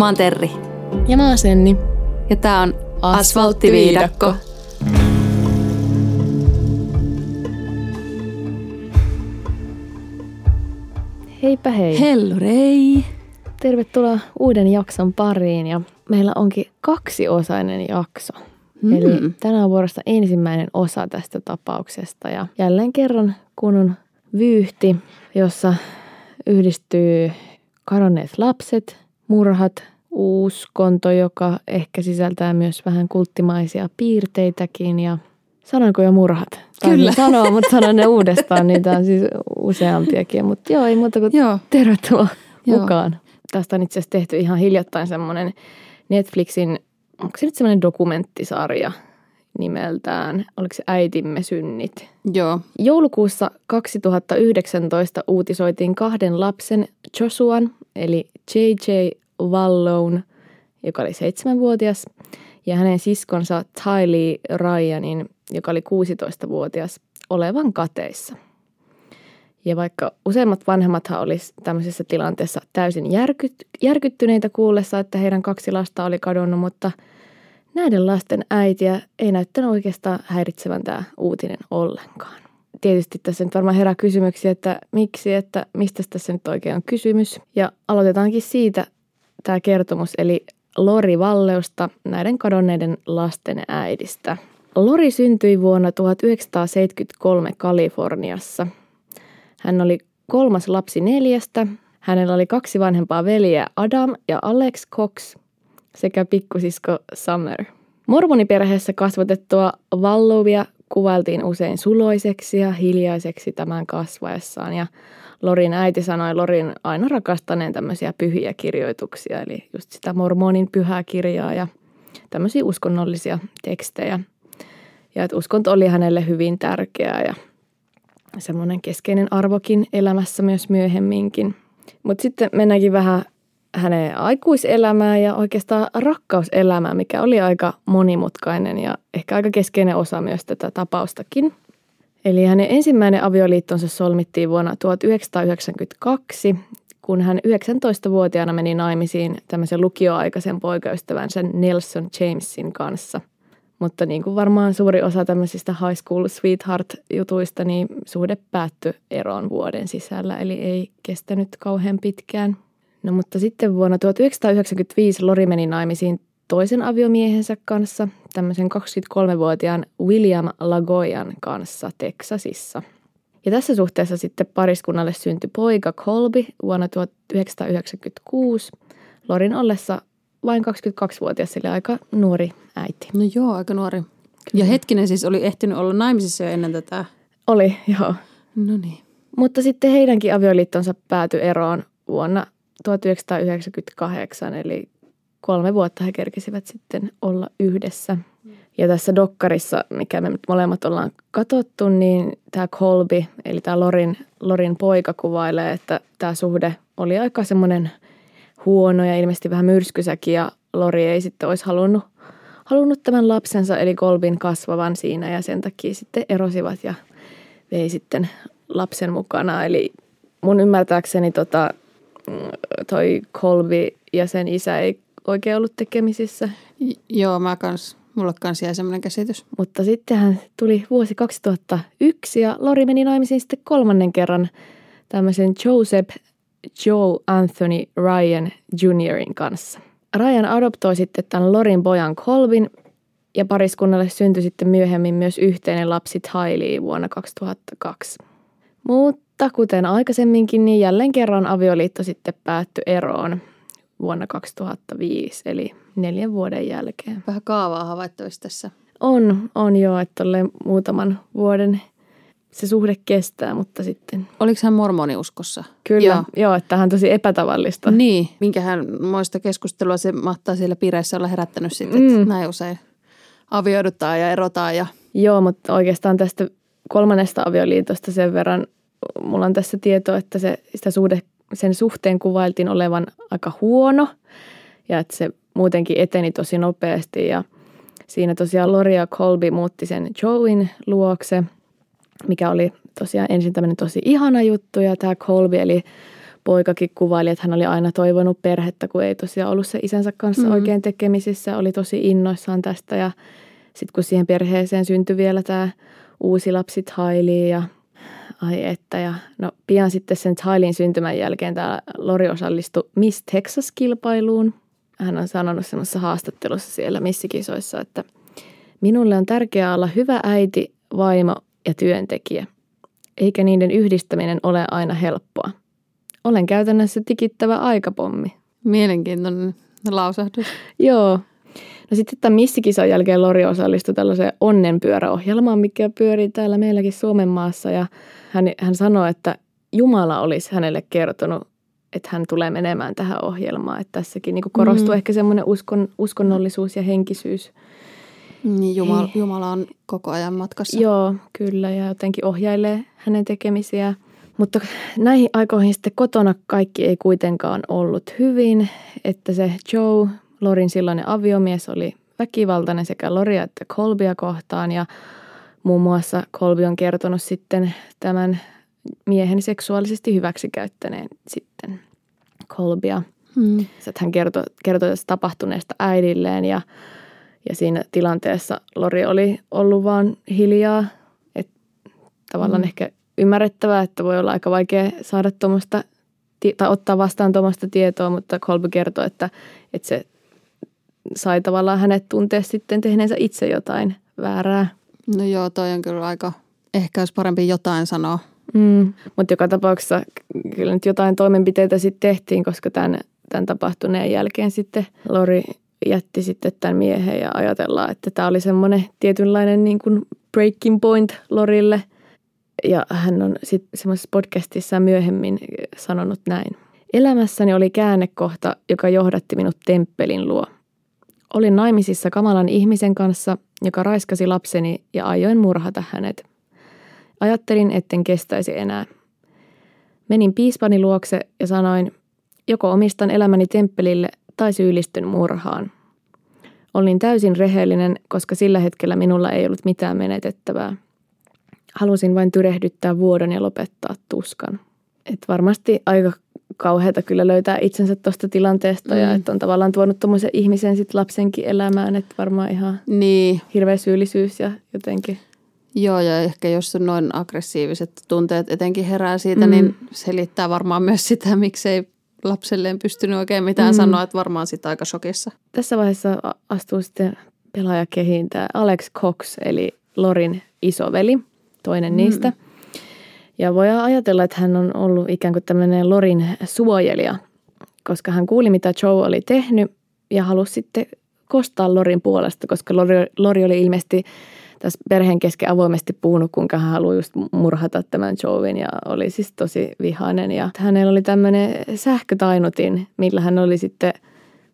Mä oon Terri. Ja mä oon Senni. Ja tää on Asfalttiviidakko. Heipä hei. Hellurei. Tervetuloa uuden jakson pariin ja meillä onkin kaksiosainen jakso. Mm. Eli tänään on vuorosta ensimmäinen osa tästä tapauksesta ja jälleen kerran kun on vyyhti, jossa yhdistyy kadonneet lapset, murhat, uskonto, joka ehkä sisältää myös vähän kulttimaisia piirteitäkin ja sanoinko jo murhat? Kyllä. sanoa, mutta sanon ne uudestaan, niitä on siis useampiakin, mutta joo, ei muuta kuin Joo. tervetuloa Joo. mukaan. Tästä on itse asiassa tehty ihan hiljattain semmoinen Netflixin, onko se nyt semmoinen dokumenttisarja nimeltään, oliko se Äitimme synnit? Joo. Joulukuussa 2019 uutisoitiin kahden lapsen Joshuan, eli JJ Wallown, joka oli seitsemänvuotias, ja hänen siskonsa Tylee Ryanin, joka oli 16-vuotias, olevan kateissa. Ja vaikka useimmat vanhemmathan olisi tämmöisessä tilanteessa täysin järkyt, järkyttyneitä kuullessa, että heidän kaksi lasta oli kadonnut, mutta näiden lasten äitiä ei näyttänyt oikeastaan häiritsevän tämä uutinen ollenkaan. Tietysti tässä nyt varmaan herää kysymyksiä, että miksi, että mistä tässä nyt oikein on kysymys. Ja aloitetaankin siitä tämä kertomus, eli Lori Valleusta, näiden kadonneiden lasten äidistä. Lori syntyi vuonna 1973 Kaliforniassa. Hän oli kolmas lapsi neljästä. Hänellä oli kaksi vanhempaa veljeä Adam ja Alex Cox sekä pikkusisko Summer. Mormoniperheessä kasvatettua Vallowia kuvailtiin usein suloiseksi ja hiljaiseksi tämän kasvaessaan ja Lorin äiti sanoi Lorin aina rakastaneen tämmöisiä pyhiä kirjoituksia, eli just sitä mormonin pyhää kirjaa ja tämmöisiä uskonnollisia tekstejä. Ja että uskonto oli hänelle hyvin tärkeää ja semmoinen keskeinen arvokin elämässä myös myöhemminkin. Mutta sitten mennäänkin vähän hänen aikuiselämään ja oikeastaan rakkauselämään, mikä oli aika monimutkainen ja ehkä aika keskeinen osa myös tätä tapaustakin. Eli hänen ensimmäinen avioliittonsa solmittiin vuonna 1992, kun hän 19-vuotiaana meni naimisiin tämmöisen lukioaikaisen poikaystävänsä Nelson Jamesin kanssa. Mutta niin kuin varmaan suuri osa tämmöisistä high school sweetheart-jutuista, niin suhde päättyi eroon vuoden sisällä, eli ei kestänyt kauhean pitkään. No mutta sitten vuonna 1995 Lori meni naimisiin toisen aviomiehensä kanssa, tämmöisen 23-vuotiaan William Lagoyan kanssa Teksasissa. Ja tässä suhteessa sitten pariskunnalle syntyi poika Colby vuonna 1996, Lorin ollessa vain 22-vuotias, eli aika nuori äiti. No joo, aika nuori. Ja hetkinen siis oli ehtinyt olla naimisissa jo ennen tätä. Oli, joo. No niin. Mutta sitten heidänkin avioliittonsa päätyi eroon vuonna 1998, eli kolme vuotta he kerkisivät sitten olla yhdessä. Ja tässä dokkarissa, mikä me molemmat ollaan katsottu, niin tämä Colby, eli tämä Lorin, Lorin poika kuvailee, että tämä suhde oli aika semmoinen huono ja ilmeisesti vähän myrskysäkin ja Lori ei sitten olisi halunnut, halunnut tämän lapsensa eli Colbin kasvavan siinä ja sen takia sitten erosivat ja vei sitten lapsen mukana. Eli mun ymmärtääkseni tota, toi Colby ja sen isä ei oikein ollut tekemisissä, J- joo, mä kans, mulle kans jäi semmoinen käsitys. mutta sittenhän tuli vuosi 2001 ja Lori meni naimisiin sitten kolmannen kerran tämmöisen Joseph Joe Anthony Ryan Juniorin kanssa. Ryan adoptoi sitten tämän Lorin pojan Colvin ja pariskunnalle syntyi sitten myöhemmin myös yhteinen lapsi Tylee vuonna 2002. Mutta kuten aikaisemminkin, niin jälleen kerran avioliitto sitten päättyi eroon vuonna 2005, eli neljän vuoden jälkeen. Vähän kaavaa havaittavissa tässä. On, on jo, että muutaman vuoden se suhde kestää, mutta sitten Oliko hän mormoniuskossa? kyllä, Joo. joo, että on tosi epätavallista. Niin, minkähän moista keskustelua se mahtaa siellä piireissä olla herättänyt sitten, että Mm. näin usein avioidutaan ja erotaan ja Joo, mutta oikeastaan tästä kolmannesta avioliitosta sen verran mulla on tässä tietoa, että se, sitä suhde, sen suhteen kuvailtiin olevan aika huono ja että se muutenkin eteni tosi nopeasti ja siinä tosiaan Lori ja Colby muutti sen Joein luokse, mikä oli tosiaan ensin tämmöinen tosi ihana juttu ja tämä Colby eli poikakin kuvaili, että hän oli aina toivonut perhettä, kun ei tosiaan ollut se isänsä kanssa mm. oikein tekemisissä. Oli tosi innoissaan tästä ja sitten kun siihen perheeseen syntyi vielä tämä uusi lapsi Tylee ja ai että. Ja no pian sitten sen Tylein syntymän jälkeen tämä Lori osallistui Miss Texas-kilpailuun. Hän on sanonut semmoisessa haastattelussa siellä missikisoissa, että minulle on tärkeää olla hyvä äiti, vaimo ja työntekijä, eikä niiden yhdistäminen ole aina helppoa. Olen käytännössä tikittävä aikapommi. Mielenkiintoinen lausahdus. Joo. No sitten tämän missikisan jälkeen Lori osallistui tällaiseen onnenpyöräohjelmaan, mikä pyörii täällä meilläkin Suomen maassa. Ja hän, hän sanoi, että Jumala olisi hänelle kertonut, että hän tulee menemään tähän ohjelmaan. Että tässäkin niin korostuu mm. ehkä semmoinen uskon, uskonnollisuus ja henkisyys. Niin, Jumala, Jumala on koko ajan matkassa. Joo, kyllä. Ja jotenkin ohjailee hänen tekemisiä. Mutta näihin aikoihin sitten kotona kaikki ei kuitenkaan ollut hyvin, että se Joe, Lorin silloinen aviomies, oli väkivaltainen sekä Loria että Colbya kohtaan ja muun muassa Colby on kertonut sitten tämän miehen seksuaalisesti hyväksikäyttäneen sitten Colbya. Hmm. Että hän kertoi, kertoi tästä tapahtuneesta äidilleen ja, ja siinä tilanteessa Lori oli ollut vaan hiljaa. Että tavallaan hmm. ehkä ymmärrettävää, että voi olla aika vaikea saada tuommoista tai ottaa vastaan tuommoista tietoa, mutta Kolby kertoi, että, että se sai tavallaan hänet tuntea sitten tehneensä itse jotain väärää. No joo, toi on kyllä aika, ehkä olisi parempi jotain sanoa. Mm, mutta joka tapauksessa kyllä nyt jotain toimenpiteitä sitten tehtiin, koska tämän, tämän tapahtuneen jälkeen sitten Lori jätti sitten tämän miehen ja ajatellaan, että tämä oli semmoinen tietynlainen niin kuin breaking point Lorille – ja hän on sitten semmoisessa podcastissa myöhemmin sanonut näin. Elämässäni oli käännekohta, joka johdatti minut temppelin luo. Olin naimisissa kamalan ihmisen kanssa, joka raiskasi lapseni ja ajoin murhata hänet. Ajattelin, etten kestäisi enää. Menin piispani luokse ja sanoin, joko omistan elämäni temppelille tai syyllistyn murhaan. Olin täysin rehellinen, koska sillä hetkellä minulla ei ollut mitään menetettävää – halusin vain tyrehdyttää vuodon ja lopettaa tuskan. Et varmasti aika kauheata kyllä löytää itsensä tuosta tilanteesta mm. ja että on tavallaan tuonut tuommoisen ihmisen sit lapsenkin elämään, että varmaan ihan niin. hirveä syyllisyys ja jotenkin. Joo ja ehkä jos noin aggressiiviset tunteet etenkin herää siitä, mm. niin selittää varmaan myös sitä, miksei lapselleen pystynyt oikein mitään mm. sanoa, että varmaan sitä aika shokissa. Tässä vaiheessa astuu sitten pelaajakehiin tämä Alex Cox eli Lorin isoveli – toinen mm. niistä. Ja voi ajatella, että hän on ollut ikään kuin tämmöinen Lorin suojelija, koska hän kuuli, mitä Joe oli tehnyt ja halusi sitten kostaa Lorin puolesta, koska Lori, Lori oli ilmeisesti tässä perheen kesken avoimesti puhunut, kuinka hän haluaa just murhata tämän Joein ja oli siis tosi vihainen. Ja hänellä oli tämmöinen sähkötainutin, millä hän oli sitten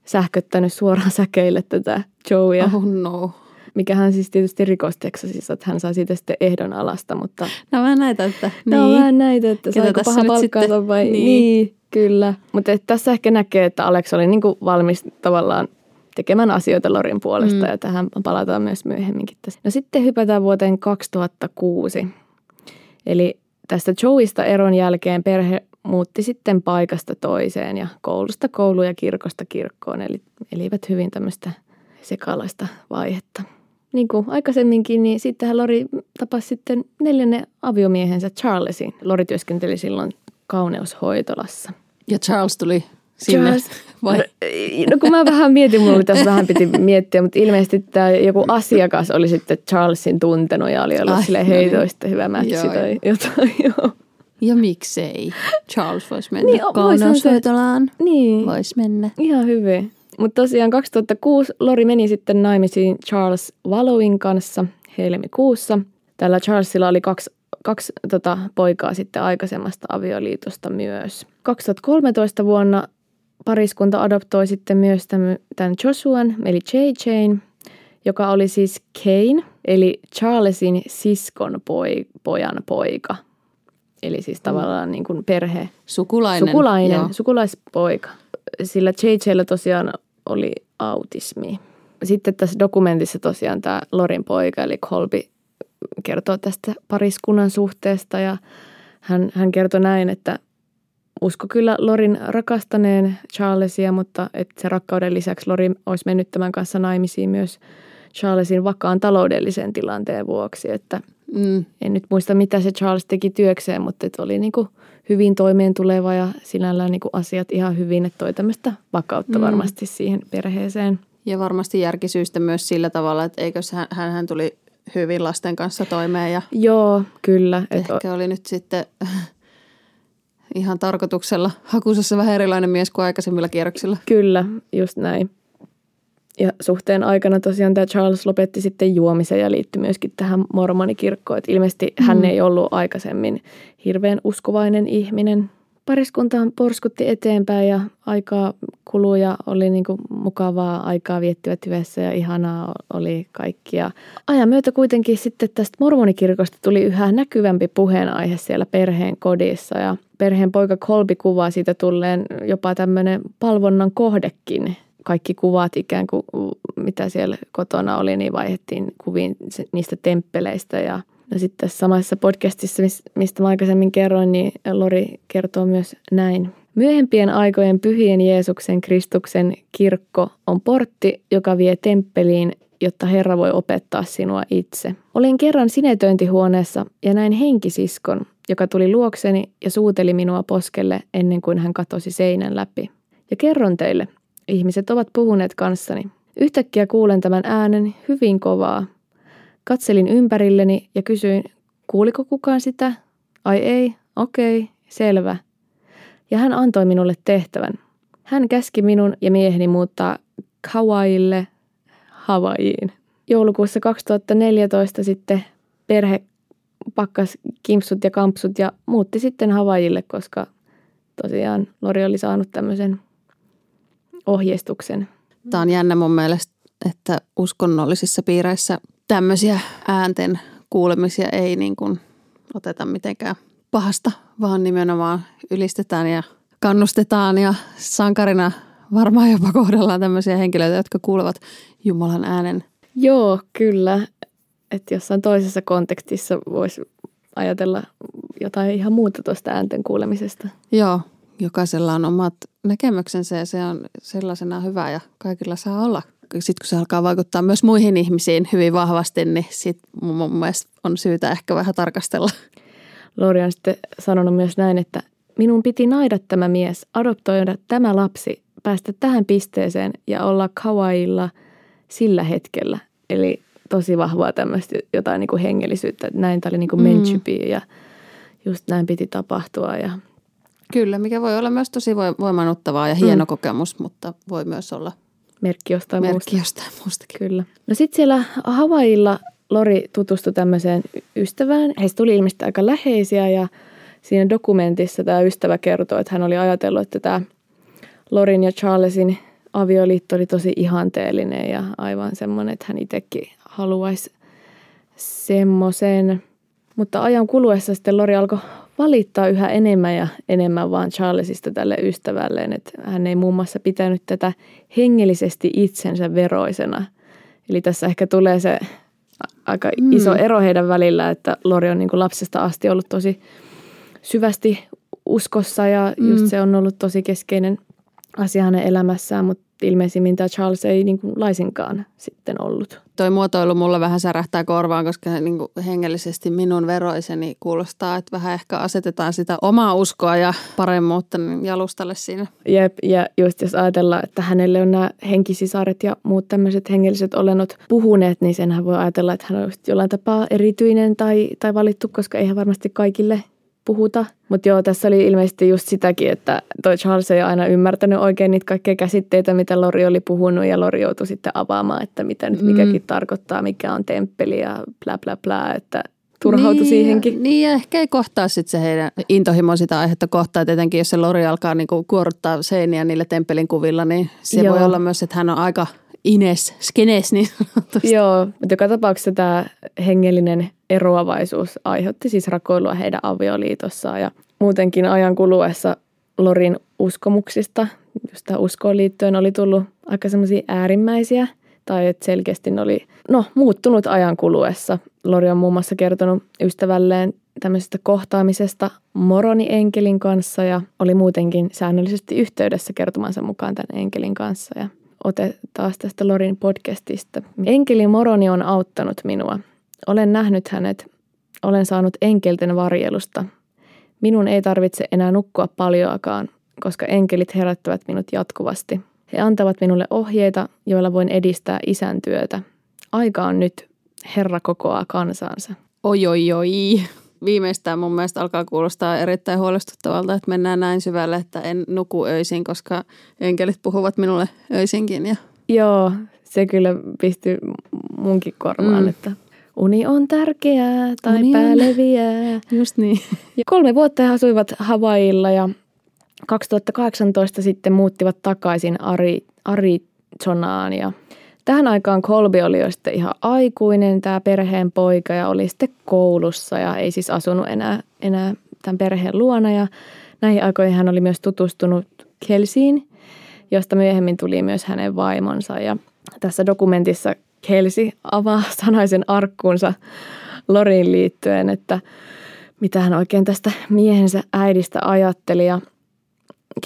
sähköttänyt suoraan säkeille tätä Joea. Oh no mikä hän siis tietysti rikos Texasissa, että hän sai siitä sitten ehdon alasta, mutta... No vähän näitä, että... Niin. No vähän näitä, että saiko paha palkkaa vai... Niin. niin, kyllä. Mutta tässä ehkä näkee, että Alex oli niinku valmis tavallaan tekemään asioita Lorin puolesta mm. ja tähän palataan myös myöhemminkin tässä. No sitten hypätään vuoteen 2006. Eli tästä Joeista eron jälkeen perhe muutti sitten paikasta toiseen ja koulusta kouluun ja kirkosta kirkkoon. Eli elivät hyvin tämmöistä sekalaista vaihetta niin kuin aikaisemminkin, niin sittenhän Lori tapasi sitten neljännen aviomiehensä Charlesin. Lori työskenteli silloin kauneushoitolassa. Ja Charles tuli sinne, Charles, vai? No kun mä vähän mietin, mulla tässä vähän piti miettiä, mutta ilmeisesti tämä joku asiakas oli sitten Charlesin tuntenut ja oli ollut sille hei, no niin. hyvä matchi tai jotain. Joo. Ja miksei? Charles voisi mennä niin, kauneushoitolaan. Niin. Voisi mennä. Ihan hyvin. Mutta tosiaan 2006 Lori meni sitten naimisiin Charles Wallowin kanssa helmikuussa. Tällä Charlesilla oli kaksi, kaksi tota, poikaa sitten aikaisemmasta avioliitosta myös. 2013 vuonna pariskunta adoptoi sitten myös tämän Joshuan, eli JJn, joka oli siis Kane, eli Charlesin siskon poi, pojan poika. Eli siis tavallaan niin kuin perhe. Sukulainen. Sukulainen, joo. sukulaispoika. Sillä JJllä tosiaan oli autismi. Sitten tässä dokumentissa tosiaan tämä Lorin poika eli Colby kertoo tästä pariskunnan suhteesta ja hän, hän kertoi näin, että usko kyllä Lorin rakastaneen Charlesia, mutta että se rakkauden lisäksi Lori olisi mennyt tämän kanssa naimisiin myös Charlesin vakaan taloudellisen tilanteen vuoksi. Että mm. En nyt muista, mitä se Charles teki työkseen, mutta että oli niin kuin hyvin toimeen tuleva ja sinällään niin kuin asiat ihan hyvin, että toi tämmöistä vakautta mm. varmasti siihen perheeseen. Ja varmasti järkisyistä myös sillä tavalla, että eikös hän, hän tuli hyvin lasten kanssa toimeen. Ja Joo, kyllä. Ehkä et oli nyt sitten ihan tarkoituksella hakusessa vähän erilainen mies kuin aikaisemmilla kierroksilla. Kyllä, just näin. Ja suhteen aikana tosiaan tämä Charles lopetti sitten juomisen ja liittyi myöskin tähän mormonikirkkoon. Että ilmeisesti mm. hän ei ollut aikaisemmin hirveän uskovainen ihminen. Pariskunta porskutti eteenpäin ja aikaa kului ja oli niin kuin mukavaa aikaa viettivät yhdessä ja ihanaa oli kaikki. Ja ajan myötä kuitenkin sitten tästä mormonikirkosta tuli yhä näkyvämpi puheenaihe siellä perheen kodissa ja perheen poika Kolbi kuvaa siitä tulleen jopa tämmöinen palvonnan kohdekin kaikki kuvat ikään kuin, mitä siellä kotona oli, niin vaihdettiin kuviin niistä temppeleistä. Ja no sitten tässä samassa podcastissa, mistä mä aikaisemmin kerroin, niin Lori kertoo myös näin. Myöhempien aikojen pyhien Jeesuksen Kristuksen kirkko on portti, joka vie temppeliin, jotta Herra voi opettaa sinua itse. Olin kerran sinetöintihuoneessa ja näin henkisiskon, joka tuli luokseni ja suuteli minua poskelle ennen kuin hän katosi seinän läpi. Ja kerron teille, Ihmiset ovat puhuneet kanssani. Yhtäkkiä kuulen tämän äänen hyvin kovaa. Katselin ympärilleni ja kysyin, kuuliko kukaan sitä? Ai ei, okei, okay, selvä. Ja hän antoi minulle tehtävän. Hän käski minun ja mieheni muuttaa Kauaille Hawaiiin. Joulukuussa 2014 sitten perhe pakkas kimpsut ja kampsut ja muutti sitten Havaijille, koska tosiaan Lori oli saanut tämmöisen ohjeistuksen. Tämä on jännä mun mielestä, että uskonnollisissa piireissä tämmöisiä äänten kuulemisia ei niin kuin oteta mitenkään pahasta, vaan nimenomaan ylistetään ja kannustetaan ja sankarina varmaan jopa kohdellaan tämmöisiä henkilöitä, jotka kuulevat Jumalan äänen. Joo, kyllä. Että jossain toisessa kontekstissa voisi ajatella jotain ihan muuta tuosta äänten kuulemisesta. Joo, jokaisella on omat näkemyksensä ja se on sellaisena hyvä ja kaikilla saa olla. Sitten kun se alkaa vaikuttaa myös muihin ihmisiin hyvin vahvasti, niin sitten mun mielestä on syytä ehkä vähän tarkastella. Lori on sitten sanonut myös näin, että minun piti naida tämä mies, adoptoida tämä lapsi, päästä tähän pisteeseen ja olla kawailla sillä hetkellä. Eli tosi vahvaa tämmöistä jotain niin kuin hengellisyyttä. Näin tämä oli niin kuin mm. ja just näin piti tapahtua ja Kyllä, mikä voi olla myös tosi voimanuttavaa ja hieno mm. kokemus, mutta voi myös olla merkki jostain merkki muusta. jostain muustakin. Kyllä. No sitten siellä Havailla Lori tutustui tämmöiseen ystävään. Heistä tuli ilmeisesti aika läheisiä ja siinä dokumentissa tämä ystävä kertoo, että hän oli ajatellut, että tämä Lorin ja Charlesin avioliitto oli tosi ihanteellinen ja aivan semmoinen, että hän itsekin haluaisi semmoisen. Mutta ajan kuluessa sitten Lori alkoi valittaa yhä enemmän ja enemmän vaan Charlesista tälle ystävälleen, että hän ei muun muassa pitänyt tätä hengellisesti itsensä veroisena. Eli tässä ehkä tulee se aika mm. iso ero heidän välillä, että Lori on niin kuin lapsesta asti ollut tosi syvästi uskossa ja just mm. se on ollut tosi keskeinen asia hänen elämässään, mutta ilmeisimmin tämä Charles ei niin kuin laisinkaan sitten ollut. Toi muotoilu mulla vähän särähtää korvaan, koska niin kuin hengellisesti minun veroiseni kuulostaa, että vähän ehkä asetetaan sitä omaa uskoa ja paremmuutta niin jalustalle siinä. Jep, ja just jos ajatellaan, että hänelle on nämä henkisisaret ja muut tämmöiset hengelliset olennot puhuneet, niin senhän voi ajatella, että hän on just jollain tapaa erityinen tai, tai valittu, koska eihän varmasti kaikille puhuta. Mutta joo, tässä oli ilmeisesti just sitäkin, että toi Charles ei aina ymmärtänyt oikein niitä kaikkia käsitteitä, mitä Lori oli puhunut ja Lori joutui sitten avaamaan, että mitä nyt mikäkin mm. tarkoittaa, mikä on temppeli ja bla bla bla, että turhautui niin, siihenkin. Niin ja ehkä ei kohtaa sitten se heidän intohimo sitä aihetta kohtaa. Tietenkin jos se Lori alkaa niinku kuoruttaa seiniä niillä temppelin kuvilla, niin se Joo. voi olla myös, että hän on aika ines, skenes niin sanotusti. Joo, mutta joka tapauksessa tämä hengellinen eroavaisuus aiheutti siis rakoilua heidän avioliitossaan ja muutenkin ajan kuluessa Lorin uskomuksista, tähän uskoon liittyen oli tullut aika semmoisia äärimmäisiä tai että selkeästi ne oli no, muuttunut ajan kuluessa. Lori on muun muassa kertonut ystävälleen tämmöisestä kohtaamisesta Moroni enkelin kanssa ja oli muutenkin säännöllisesti yhteydessä kertomansa mukaan tämän enkelin kanssa. Ja ote taas tästä Lorin podcastista. Enkeli Moroni on auttanut minua. Olen nähnyt hänet. Olen saanut enkelten varjelusta. Minun ei tarvitse enää nukkua paljoakaan, koska enkelit herättävät minut jatkuvasti. He antavat minulle ohjeita, joilla voin edistää isän työtä. Aika on nyt. Herra kokoaa kansansa. Oi, oi, oi. Viimeistään mun mielestä alkaa kuulostaa erittäin huolestuttavalta, että mennään näin syvälle, että en nuku öisin, koska enkelit puhuvat minulle öisinkin. Ja... Joo, se kyllä pisti munkin korvaan, mm. että uni on tärkeää tai uni pää leviää. Just niin. Ja kolme vuotta he asuivat Havailla ja 2018 sitten muuttivat takaisin Ari, Arizonaan ja Tähän aikaan Kolbi oli jo sitten ihan aikuinen, tämä perheen poika ja oli sitten koulussa ja ei siis asunut enää, enää tämän perheen luona. Ja näihin aikoihin hän oli myös tutustunut Kelsiin, josta myöhemmin tuli myös hänen vaimonsa. Ja tässä dokumentissa Kelsi avaa sanaisen arkkuunsa Loriin liittyen, että mitä hän oikein tästä miehensä äidistä ajatteli. Ja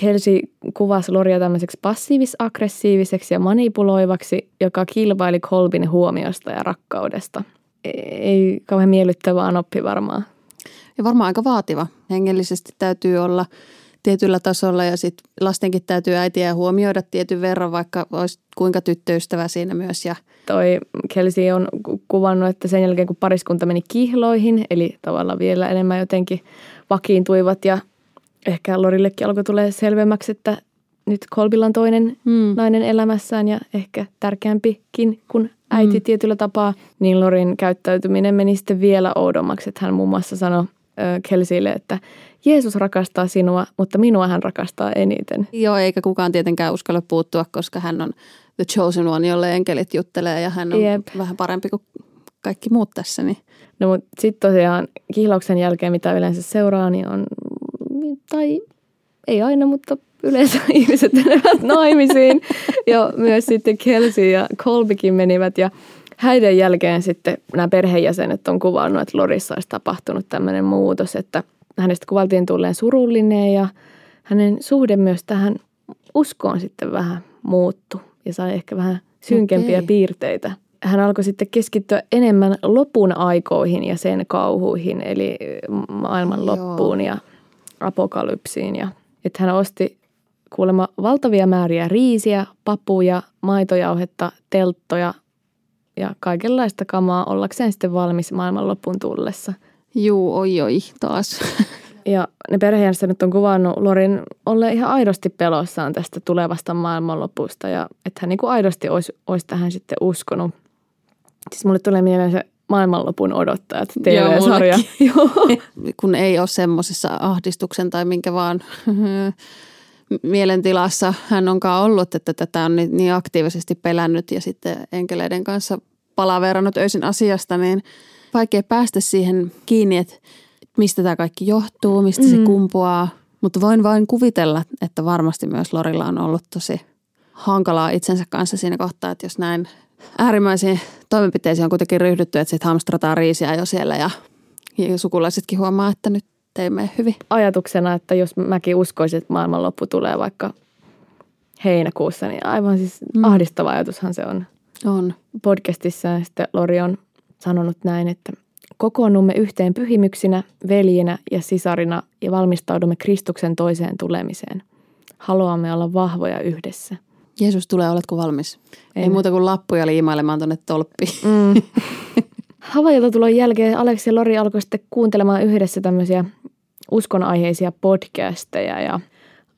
Kelsey kuvasi Loria tämmöiseksi passiivis-aggressiiviseksi ja manipuloivaksi, joka kilpaili Colbin huomiosta ja rakkaudesta. Ei kauhean miellyttävää oppi varmaan. Ja varmaan aika vaativa. Hengellisesti täytyy olla tietyllä tasolla ja sitten lastenkin täytyy äitiä huomioida tietyn verran, vaikka olisi kuinka tyttöystävä siinä myös. Ja Toi Kelsey on kuvannut, että sen jälkeen kun pariskunta meni kihloihin, eli tavallaan vielä enemmän jotenkin vakiintuivat ja ehkä Lorillekin alkoi tulee selvemmäksi, että nyt Kolbilla on toinen hmm. nainen elämässään ja ehkä tärkeämpikin kuin äiti hmm. tietyllä tapaa, niin Lorin käyttäytyminen meni sitten vielä oudommaksi. Että hän muun muassa sanoi Kelsille, että Jeesus rakastaa sinua, mutta minua hän rakastaa eniten. Joo, eikä kukaan tietenkään uskalla puuttua, koska hän on the chosen one, jolle enkelit juttelee ja hän on Jep. vähän parempi kuin kaikki muut tässä. Niin. No mutta sitten tosiaan kihlauksen jälkeen, mitä yleensä seuraa, niin on tai ei aina, mutta yleensä ihmiset menevät naimisiin. ja myös sitten Kelsey ja Colbykin menivät ja häiden jälkeen sitten nämä perheenjäsenet on kuvannut, että Lorissa olisi tapahtunut tämmöinen muutos, että hänestä kuvaltiin tulleen surullinen ja hänen suhde myös tähän uskoon sitten vähän muuttu ja sai ehkä vähän synkempiä okay. piirteitä. Hän alkoi sitten keskittyä enemmän lopun aikoihin ja sen kauhuihin, eli maailman loppuun ja apokalypsiin. Ja, että hän osti kuulemma valtavia määriä riisiä, papuja, maitojauhetta, telttoja ja kaikenlaista kamaa ollakseen sitten valmis maailmanlopun tullessa. Juu, oi oi, taas. Ja ne perheenjäsenet on kuvannut Lorin olle ihan aidosti pelossaan tästä tulevasta maailmanlopusta ja että hän niin kuin aidosti olisi, olisi tähän sitten uskonut. Siis mulle tulee mieleen se maailmanlopun odottajat TV-sarja. Joo, Kun ei ole semmoisessa ahdistuksen tai minkä vaan mielentilassa hän onkaan ollut, että tätä on niin aktiivisesti pelännyt ja sitten enkeleiden kanssa palaverannut öisin asiasta, niin vaikea päästä siihen kiinni, että mistä tämä kaikki johtuu, mistä mm. se kumpuaa. Mutta voin vain kuvitella, että varmasti myös Lorilla on ollut tosi hankalaa itsensä kanssa siinä kohtaa, että jos näin äärimmäisiin toimenpiteisiin on kuitenkin ryhdytty, että sitten hamstrataan riisiä jo siellä ja, ja sukulaisetkin huomaa, että nyt ei mene hyvin. Ajatuksena, että jos mäkin uskoisin, että maailmanloppu tulee vaikka heinäkuussa, niin aivan siis mm. ahdistava ajatushan se on. On. Podcastissa sitten Lori on sanonut näin, että kokoonnumme yhteen pyhimyksinä, veljinä ja sisarina ja valmistaudumme Kristuksen toiseen tulemiseen. Haluamme olla vahvoja yhdessä – Jeesus tulee, oletko valmis? Ei, Ei muuta kuin lappuja liimailemaan tuonne tolppiin. Mm. tulon jälkeen Aleksi ja Lori alkoi sitten kuuntelemaan yhdessä tämmöisiä uskonaiheisia podcasteja ja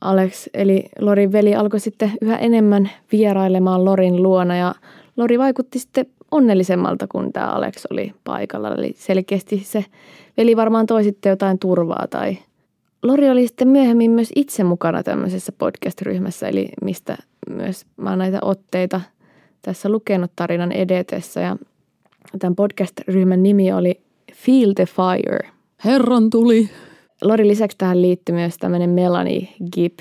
Alex eli Lorin veli alkoi sitten yhä enemmän vierailemaan Lorin luona ja Lori vaikutti sitten onnellisemmalta, kun tämä Alex oli paikalla. Eli selkeästi se veli varmaan toi sitten jotain turvaa tai Lori oli sitten myöhemmin myös itse mukana tämmöisessä podcast-ryhmässä, eli mistä myös mä oon näitä otteita tässä lukenut tarinan edetessä. Ja tämän podcast-ryhmän nimi oli Feel the Fire. Herran tuli. Lori lisäksi tähän liittyy myös tämmöinen Melanie Gibb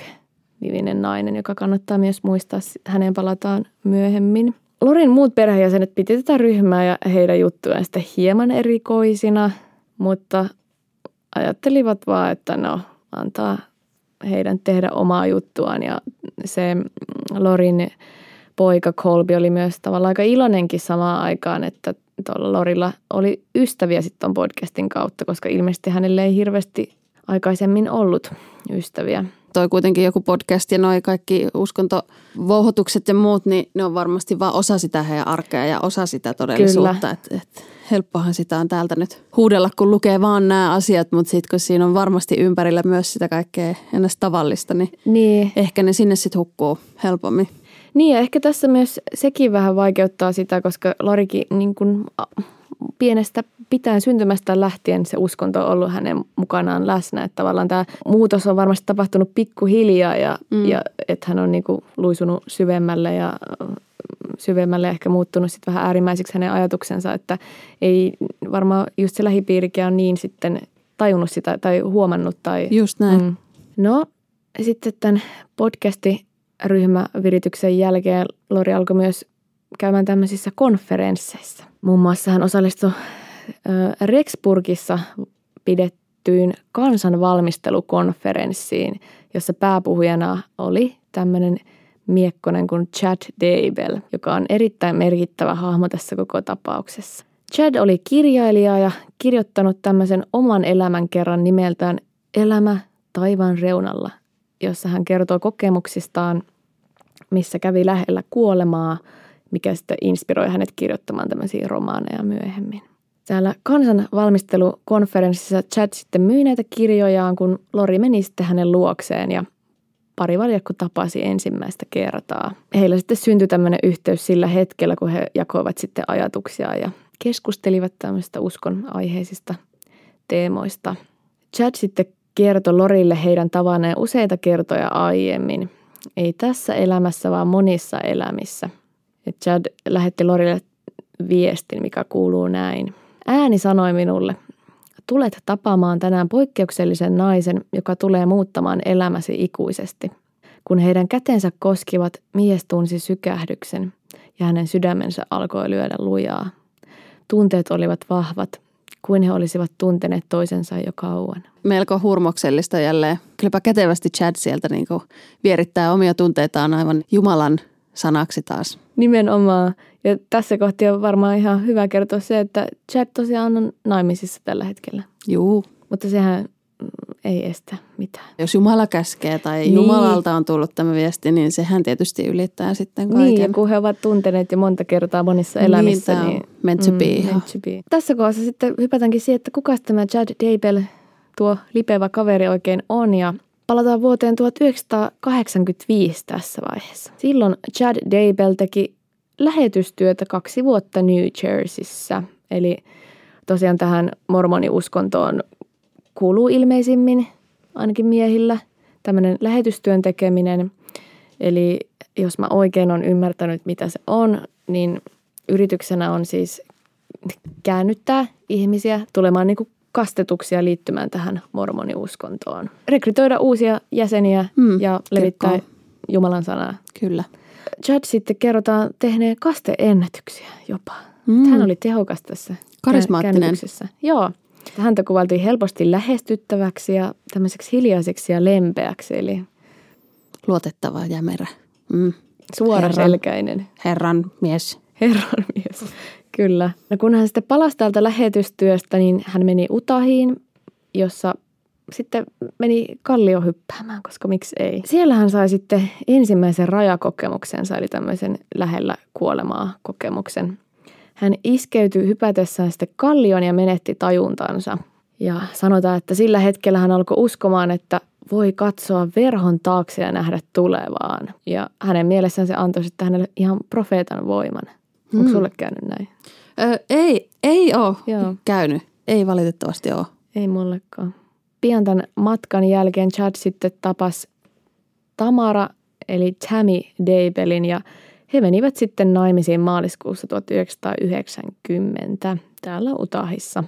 niminen nainen, joka kannattaa myös muistaa. Häneen palataan myöhemmin. Lorin muut perheenjäsenet piti tätä ryhmää ja heidän juttujaan sitten hieman erikoisina, mutta ajattelivat vaan, että no antaa heidän tehdä omaa juttuaan ja se Lorin poika Colby oli myös tavallaan aika iloinenkin samaan aikaan, että tuolla Lorilla oli ystäviä sitten ton podcastin kautta, koska ilmeisesti hänelle ei hirveästi aikaisemmin ollut ystäviä. Toi kuitenkin joku podcast ja noi kaikki uskontovouhotukset ja muut, niin ne on varmasti vain osa sitä heidän arkea ja osa sitä todellisuutta. Että et, helppohan sitä on täältä nyt huudella, kun lukee vaan nämä asiat, mutta sitten kun siinä on varmasti ympärillä myös sitä kaikkea ennäs tavallista, niin, Niin. ehkä ne sinne sitten hukkuu helpommin. Niin ja ehkä tässä myös sekin vähän vaikeuttaa sitä, koska Lorikin niin kuin a- pienestä pitäen syntymästä lähtien se uskonto on ollut hänen mukanaan läsnä. Että tavallaan tämä muutos on varmasti tapahtunut pikkuhiljaa ja, Mm. ja että hän on niin kuin luisunut syvemmälle ja syvemmälle ehkä muuttunut sitten vähän äärimmäisiksi hänen ajatuksensa, että ei varmaan just se lähipiirikin on niin sitten tajunnut sitä tai huomannut tai Just näin. Mm. No sitten tämän podcast-ryhmävirityksen jälkeen Lori alkoi myös käymään tämmöisissä konferensseissa. Muun muassa hän osallistui Rexburgissa pidettyyn kansanvalmistelukonferenssiin, jossa pääpuhujana oli tämmöinen miekkonen kuin Chad Daybell, joka on erittäin merkittävä hahmo tässä koko tapauksessa. Chad oli kirjailija ja kirjoittanut tämmöisen oman elämän kerran nimeltään Elämä taivaan reunalla, jossa hän kertoo kokemuksistaan, missä kävi lähellä kuolemaa, mikä sitten inspiroi hänet kirjoittamaan tämmöisiä romaaneja myöhemmin. Täällä kansanvalmistelukonferenssissa Chad sitten myi näitä kirjojaan, kun Lori meni sitten hänen luokseen ja parivaljakko tapasi ensimmäistä kertaa. Heillä sitten syntyi tämmöinen yhteys sillä hetkellä, kun he jakoivat sitten ajatuksia ja keskustelivat tämmöistä uskon aiheisista teemoista. Chad sitten kertoi Lorille heidän tavaneen useita kertoja aiemmin. Ei tässä elämässä, vaan monissa elämissä. Ja Chad lähetti Lorille viestin, mikä kuuluu näin. Ääni sanoi minulle, tulet tapaamaan tänään poikkeuksellisen naisen, joka tulee muuttamaan elämäsi ikuisesti. Kun heidän kätensä koskivat, mies tunsi sykähdyksen ja hänen sydämensä alkoi lyödä lujaa. Tunteet olivat vahvat, kuin he olisivat tunteneet toisensa jo kauan. Melko hurmoksellista jälleen. Kylläpä kätevästi Chad sieltä niin vierittää omia tunteitaan aivan Jumalan sanaksi taas. Nimenomaan. Ja tässä kohti on varmaan ihan hyvä kertoa se, että Chad tosiaan on naimisissa tällä hetkellä. Juu, Mutta sehän mm, ei estä mitään. jos Jumala käskee tai Niin. Jumalalta on tullut tämä viesti, niin sehän tietysti ylittää sitten kaiken. Niin, ja kun he ovat tunteneet jo monta kertaa monissa elämissä. tää on Niin, meant to be. Mm, meant to be. Tässä kohdassa sitten hypätäänkin siihen, että kuka tämä Chad Daybell, tuo lipevä kaveri oikein on. Ja palataan vuoteen 1985 tässä vaiheessa. Silloin Chad Daybell teki lähetystyötä kaksi vuotta New Jerseyssä. Eli tosiaan tähän mormoniuskontoon kuuluu ilmeisimmin ainakin miehillä tämmöinen lähetystyön tekeminen. Eli jos mä oikein on ymmärtänyt, mitä se on, niin yrityksenä on siis käännyttää ihmisiä tulemaan niin kastetuksia liittymään tähän mormoniuskontoon. Rekrytoida uusia jäseniä Hmm, ja levittää kirkkoon. Jumalan sanaa. Kyllä. Chad sitten kerrotaan tehneen kasteennätyksiä jopa. Mm. Hän oli tehokas tässä Karismaattinen. Joo. Häntä kuvailtiin helposti lähestyttäväksi ja tämmöiseksi hiljaiseksi ja lempeäksi, eli Luotettava jämerä. Mm. suoraselkäinen Herran mies. herran mies. Kyllä. No kun hän sitten palasi täältä lähetystyöstä, niin hän meni Utahiin, jossa sitten meni kallio hyppäämään, koska miksi ei. Siellä hän sai sitten ensimmäisen rajakokemuksensa, eli tämmöisen lähellä kuolemaa kokemuksen. Hän iskeytyi hypätessään sitten kallioon ja menetti tajuntansa. Ja sanotaan, että sillä hetkellä hän alkoi uskomaan, että voi katsoa verhon taakse ja nähdä tulevaan. Ja hänen mielessään se antoi sitten hänelle ihan profeetan voiman. Onko Mm. sulle käynyt näin? Ö, ei, ei ole Joo. käynyt. Ei valitettavasti ole. Ei mullekaan. Pian tämän matkan jälkeen Chad sitten tapas Tamara eli Tammy Daybellin ja he menivät sitten naimisiin maaliskuussa 1990 täällä Utahissa.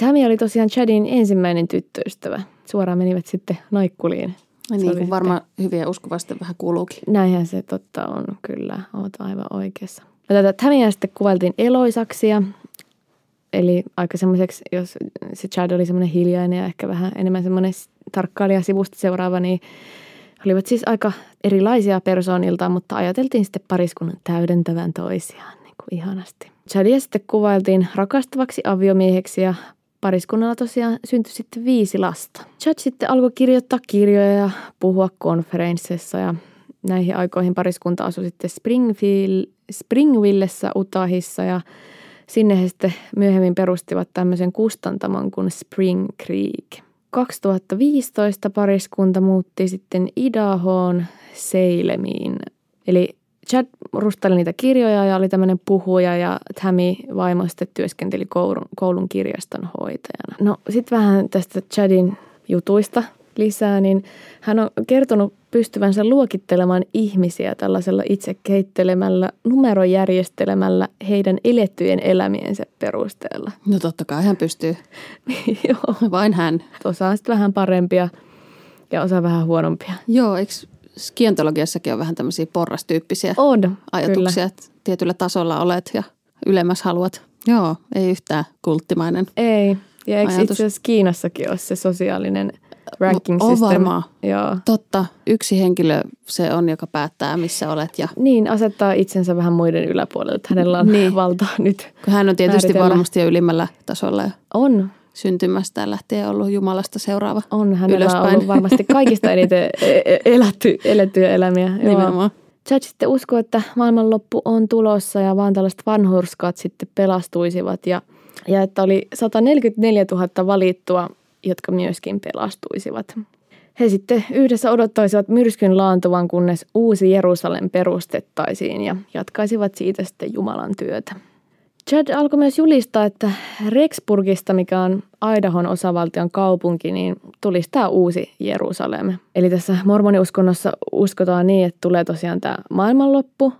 Tammy oli tosiaan Chadin ensimmäinen tyttöystävä. Suoraan menivät sitten naikkuliin. Se niin kuin varmaan hyviä uskovasten vähän kuuluukin. Näinhän se totta on, kyllä. Olet aivan oikeassa. No tätä Tammyä sitten kuvailtiin eloisaksi ja Eli aika semmoiseksi, jos se Chad oli semmoinen hiljainen ja ehkä vähän enemmän semmoinen tarkkailija sivusta seuraava, niin olivat siis aika erilaisia persoonilta, mutta ajateltiin sitten pariskunnan täydentävän toisiaan niin kuin ihanasti. Chadia sitten kuvailtiin rakastavaksi aviomieheksi ja pariskunnalla tosiaan syntyi sitten viisi lasta. Chad sitten alkoi kirjoittaa kirjoja ja puhua konferensseissa ja näihin aikoihin pariskunta asui sitten Springfield, Springvillessä Utahissa ja sinne he sitten myöhemmin perustivat tämmöisen kustantamon kuin Spring Creek. 2015 pariskunta muutti sitten Idahoon Seilemiin. Eli Chad rustali niitä kirjoja ja oli tämmöinen puhuja ja Tammy vaimo sitten työskenteli koulun, koulun kirjaston hoitajana. No sitten vähän tästä Chadin jutuista lisää, niin hän on kertonut pystyvänsä luokittelemaan ihmisiä tällaisella itse kehittelemällä numerojärjestelemällä heidän elettyjen elämiensä perusteella. No totta kai hän pystyy. Joo. Vain hän. Osa on sitten vähän parempia ja osa vähän huonompia. Joo, eikö skientologiassakin on vähän tämmöisiä porrastyyppisiä On, ajatuksia, kyllä. että tietyllä tasolla olet ja ylemmäs haluat. Joo, ei yhtään kulttimainen. Ei. Ja eikö Ajatus. itse asiassa Kiinassakin ole se sosiaalinen ranking on system? varmaan. Joo. Totta, yksi henkilö se on, joka päättää, missä olet. Ja Niin, asettaa itsensä vähän muiden yläpuolelle, että hänellä on Niin. valtaa nyt. kun hän on tietysti Määritellä. varmasti jo ylimmällä tasolla On, syntymästään lähtien ollut Jumalasta seuraava. on. Hänellä Ylöspäin. on ollut varmasti kaikista eniten e- e- elätty, elettyjä elämiä. Joo. Nimenomaan. Chad sitten uskoo, että maailmanloppu on tulossa ja vaan tällaiset vanhurskat sitten pelastuisivat ja, ja että oli 144 000 valittua, jotka myöskin pelastuisivat. He sitten yhdessä odottaisivat myrskyn laantuvan, kunnes uusi Jerusalem perustettaisiin ja jatkaisivat siitä sitten Jumalan työtä. Chad alkoi myös julistaa, että Rexburgista, mikä on Idahon osavaltion kaupunki, niin tulisi tämä uusi Jerusalem. Eli tässä mormoniuskonnossa uskotaan niin, että tulee tosiaan tämä maailmanloppu,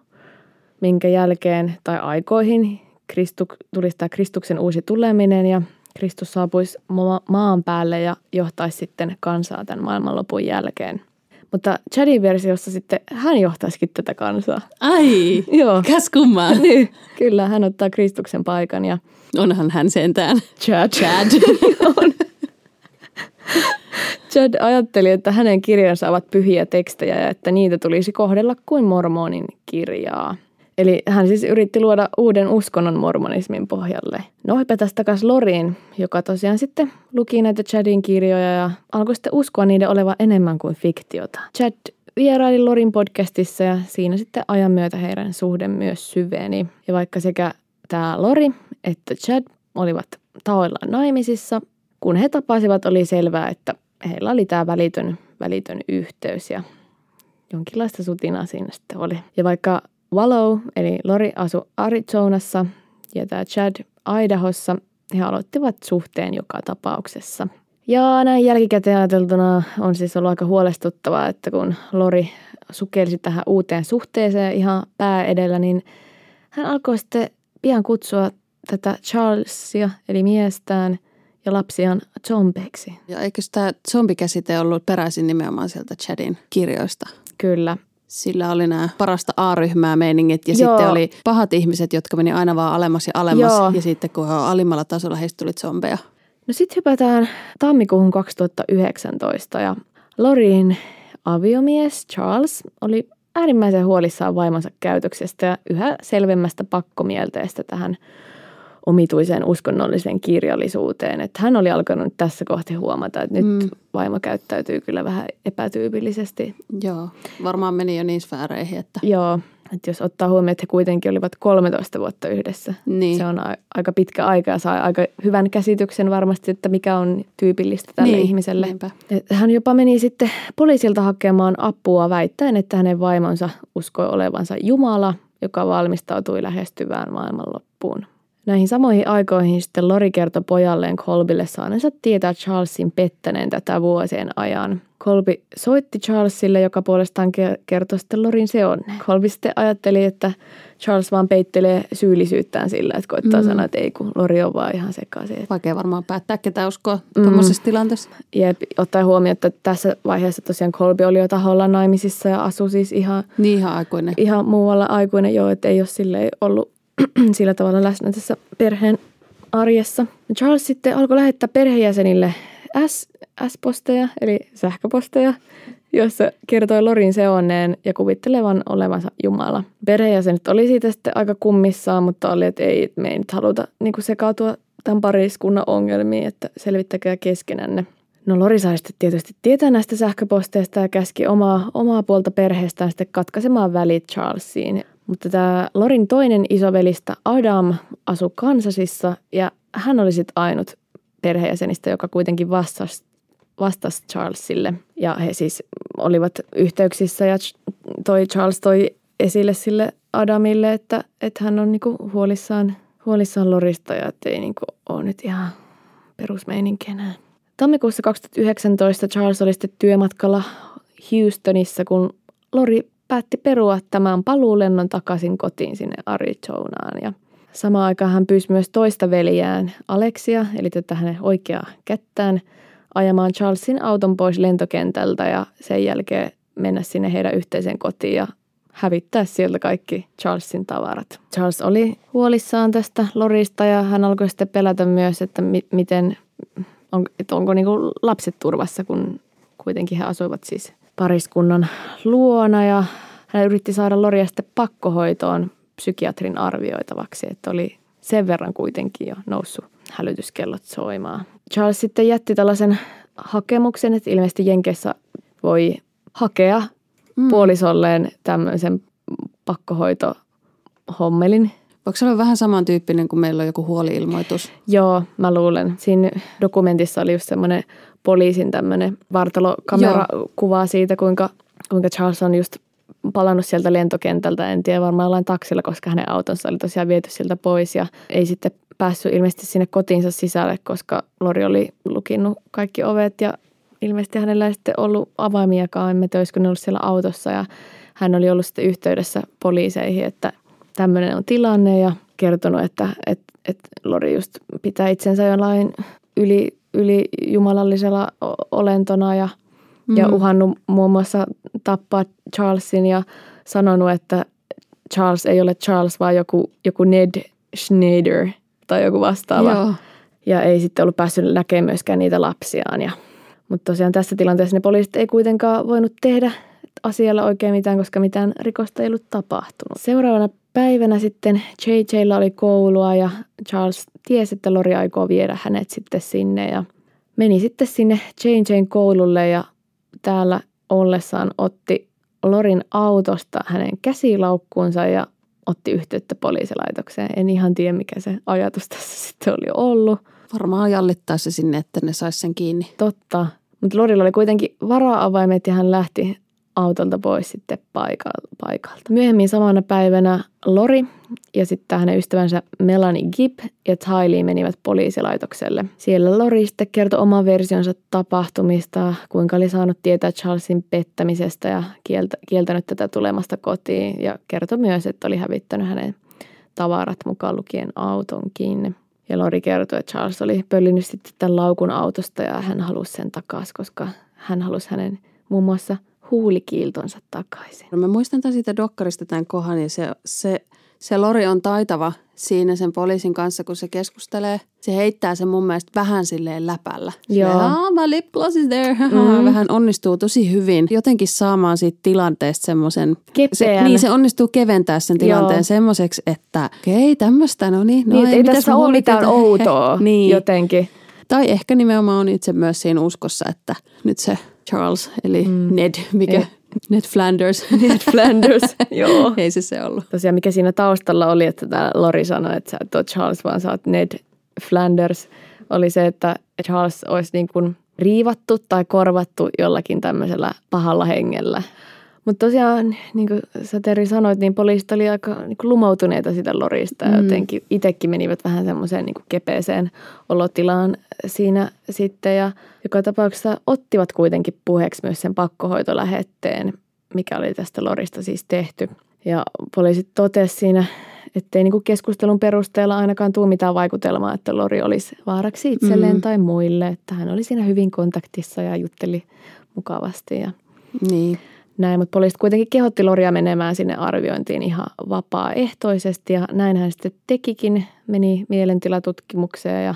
minkä jälkeen tai aikoihin Kristu, tulisi tämä Kristuksen uusi tuleminen ja Kristus saapuisi ma- maan päälle ja johtaisi sitten kansaa tämän maailmanlopun jälkeen. Mutta Chadin versiossa sitten hän johtaisikin tätä kansaa. Ai, Joo. käs kummaa. Niin, kyllä, hän ottaa Kristuksen paikan ja Onhan hän sentään. Chad. Chad. Chad ajatteli, että hänen kirjansa ovat pyhiä tekstejä ja että niitä tulisi kohdella kuin mormonin kirjaa. Eli hän siis yritti luoda uuden uskonnon mormonismin pohjalle. No hypätäs takas Loriin, joka tosiaan sitten luki näitä Chadin kirjoja ja alkoi sitten uskoa niiden olevan enemmän kuin fiktiota. Chad vieraili Lorin podcastissa ja siinä sitten ajan myötä heidän suhde myös syveni. Ja vaikka sekä tämä Lori että Chad olivat taoillaan naimisissa, kun he tapasivat, oli selvää, että heillä oli tämä välitön, välitön yhteys ja jonkinlaista sutinaa siinä sitten oli. Ja vaikka Wallow, eli Lori asui Arizonassa ja tämä Chad Idahossa, he aloittivat suhteen joka tapauksessa. Ja näin jälkikäteen ajateltuna on siis ollut aika huolestuttavaa, että kun Lori sukelsi tähän uuteen suhteeseen ihan pää edellä, niin hän alkoi sitten pian kutsua tätä Charlesia, eli miestään ja lapsiaan zombeiksi. Ja eikö tämä zombikäsite ollut peräisin nimenomaan sieltä Chadin kirjoista? Kyllä. Sillä oli nämä parasta A-ryhmää meiningit ja Joo. sitten oli pahat ihmiset, jotka meni aina vaan alemmas ja alemmas. Joo. Ja sitten kun he on alimmalla tasolla, heistä tuli zombeja. No sitten hypätään tammikuuhun 2019 ja Lorin aviomies Charles oli äärimmäisen huolissaan vaimonsa käytöksestä ja yhä selvemmästä pakkomielteestä tähän omituiseen uskonnolliseen kirjallisuuteen. Että hän oli alkanut tässä kohti huomata, että nyt Mm. vaimo käyttäytyy kyllä vähän epätyypillisesti. Joo, varmaan meni jo niin sfääreihin, että Joo, että jos ottaa huomioon, että he kuitenkin olivat 13 vuotta yhdessä. Niin. Se on a- aika pitkä aika ja saa aika hyvän käsityksen varmasti, että mikä on tyypillistä tälle Niin, ihmiselle. niinpä. Hän jopa meni sitten poliisilta hakemaan apua väittäen, että hänen vaimonsa uskoi olevansa Jumala, joka valmistautui lähestyvään maailmanloppuun. Näihin samoihin aikoihin sitten Lori kertoi pojalleen Colbille saaneensa tietää Charlesin pettäneen tätä vuosien ajan. Colby soitti Charlesille, joka puolestaan ke- kertoi sitten Lorin se on. Colby sitten ajatteli, että Charles vaan peittelee syyllisyyttään sillä, että koittaa Mm. sanoa, että ei kun Lori on vaan ihan sekaisin. vaikea varmaan päättää, ketä uskoa Mm. tuommoisessa tilanteessa. Jep, ottaen huomioon, että tässä vaiheessa tosiaan Colby oli jo taholla naimisissa ja asui siis ihan, Niin ihan aikuinen. ihan muualla aikuinen jo, että ei ole silleen ollut sillä tavalla läsnä tässä perheen arjessa. Charles sitten alkoi lähettää perheenjäsenille S, S-posteja, eli sähköposteja, jossa kertoi Lorin seonneen ja kuvittelevan olevansa Jumala. Perheenjäsenet oli siitä sitten aika kummissaan, mutta oli, että ei, me ei nyt haluta niin sekautua tämän pariskunnan ongelmiin, että selvittäkää keskenänne. No Lori sai sitten tietysti tietää näistä sähköposteista ja käski omaa, omaa puolta perheestään sitten katkaisemaan välit Charlesiin. Mutta tämä Lorin toinen isovelistä Adam asui Kansasissa ja hän oli sitten ainut perheenjäsenistä, joka kuitenkin vastasi, vastasi Charlesille. Ja he siis olivat yhteyksissä ja toi Charles toi esille sille Adamille, että, että hän on niinku huolissaan, huolissaan Lorista ja että ei niinku ole nyt ihan perusmeininki enää. Tammikuussa 2019 Charles oli sitten työmatkalla Houstonissa, kun Lori päätti perua tämän paluulennon takaisin kotiin sinne Arizonaan. Ja samaan aikaan hän pyysi myös toista veljään, Alexia, eli tätä hänen oikeaa kättään, ajamaan Charlesin auton pois lentokentältä ja sen jälkeen mennä sinne heidän yhteiseen kotiin ja hävittää sieltä kaikki Charlesin tavarat. Charles oli huolissaan tästä Lorista ja hän alkoi sitten pelätä myös, että mi- miten on, että onko niin lapset turvassa, kun kuitenkin he asuivat siis pariskunnan luona ja hän yritti saada Loria sitten pakkohoitoon psykiatrin arvioitavaksi, että oli sen verran kuitenkin jo noussut hälytyskellot soimaan. Charles sitten jätti tällaisen hakemuksen, että ilmeisesti Jenkeissä voi hakea mm. puolisolleen tämmöisen pakkohoitohommelin, Voiko se olla vähän samantyyppinen kuin meillä on joku huoliilmoitus? Joo, mä luulen. Siinä dokumentissa oli just semmoinen poliisin tämmöinen vartalokamera kuvaa siitä, kuinka, kuinka Charles on just palannut sieltä lentokentältä. En tiedä varmaan jollain taksilla, koska hänen autonsa oli tosiaan viety sieltä pois ja ei sitten päässyt ilmeisesti sinne kotiinsa sisälle, koska Lori oli lukinnut kaikki ovet ja ilmeisesti hänellä ei sitten ollut avaimiakaan. Tiedä, olisiko ne ollut siellä autossa ja hän oli ollut sitten yhteydessä poliiseihin, että tämmöinen on tilanne ja kertonut, että, että, että Lori just pitää itsensä jollain yli, yli jumalallisella olentona ja, mm. ja uhannut muun muassa tappaa Charlesin ja sanonut, että Charles ei ole Charles, vaan joku, joku Ned Schneider tai joku vastaava. Joo. Ja ei sitten ollut päässyt näkemään myöskään niitä lapsiaan. Ja, mutta tosiaan tässä tilanteessa ne poliisit ei kuitenkaan voinut tehdä asialla oikein mitään, koska mitään rikosta ei ollut tapahtunut. Seuraavana päivänä sitten JJllä oli koulua ja Charles tiesi, että Lori aikoo viedä hänet sitten sinne ja meni sitten sinne JJn koululle ja täällä ollessaan otti Lorin autosta hänen käsilaukkuunsa ja otti yhteyttä poliisilaitokseen. En ihan tiedä, mikä se ajatus tässä sitten oli ollut. Varmaan jallittaa se sinne, että ne saisi sen kiinni. Totta. Mutta Lorilla oli kuitenkin vara-avaimet ja hän lähti autolta pois sitten paikalta. Myöhemmin samana päivänä Lori ja sitten hänen ystävänsä Melanie Gibb ja Tylee menivät poliisilaitokselle. Siellä Lori sitten kertoi oman versionsa tapahtumista, kuinka oli saanut tietää Charlesin pettämisestä ja kieltä, kieltänyt tätä tulemasta kotiin ja kertoi myös, että oli hävittänyt hänen tavarat mukaan lukien autonkin. Ja Lori kertoi, että Charles oli pöllinyt sitten tämän laukun autosta ja hän halusi sen takaisin, koska hän halusi hänen muun muassa – huulikiiltonsa takaisin. No mä muistan taas siitä dokkarista tämän kohan ja se, se, se Lori on taitava siinä sen poliisin kanssa, kun se keskustelee. Se heittää sen mun mielestä vähän silleen läpällä. Joo. oh, my lip gloss is there. Mm. Vähän onnistuu tosi hyvin jotenkin saamaan siitä tilanteesta semmoisen. Se, niin se onnistuu keventää sen tilanteen semmoiseksi, että okei, okay, tämmöistä, no niin. No niin ei, ei tässä ole mitään outoa niin. jotenkin. Tai ehkä nimenomaan on itse myös siinä uskossa, että nyt se Charles, eli mm. Ned, mikä... Ei. Ned Flanders. Ned Flanders, joo. Ei se se ollut. Tosiaan mikä siinä taustalla oli, että tämä Lori sanoi, että sä et ole Charles, vaan sä oot Ned Flanders, oli se, että Charles olisi niin kuin riivattu tai korvattu jollakin tämmöisellä pahalla hengellä. Mutta tosiaan, niin kuin sä Teri sanoit, niin poliisit oli aika niin kuin lumoutuneita sitä Lorista. Mm. Jotenkin itsekin menivät vähän semmoiseen niin kepeeseen olotilaan siinä sitten. Ja joka tapauksessa ottivat kuitenkin puheeksi myös sen pakkohoitolähetteen, mikä oli tästä Lorista siis tehty. Ja poliisit totesi siinä, ettei niin kuin keskustelun perusteella ainakaan tule mitään vaikutelmaa, että Lori olisi vaaraksi itselleen mm. tai muille. Että hän oli siinä hyvin kontaktissa ja jutteli mukavasti. Ja niin näin, mutta poliisit kuitenkin kehotti Loria menemään sinne arviointiin ihan vapaaehtoisesti ja näin hän sitten tekikin, meni mielentilatutkimukseen ja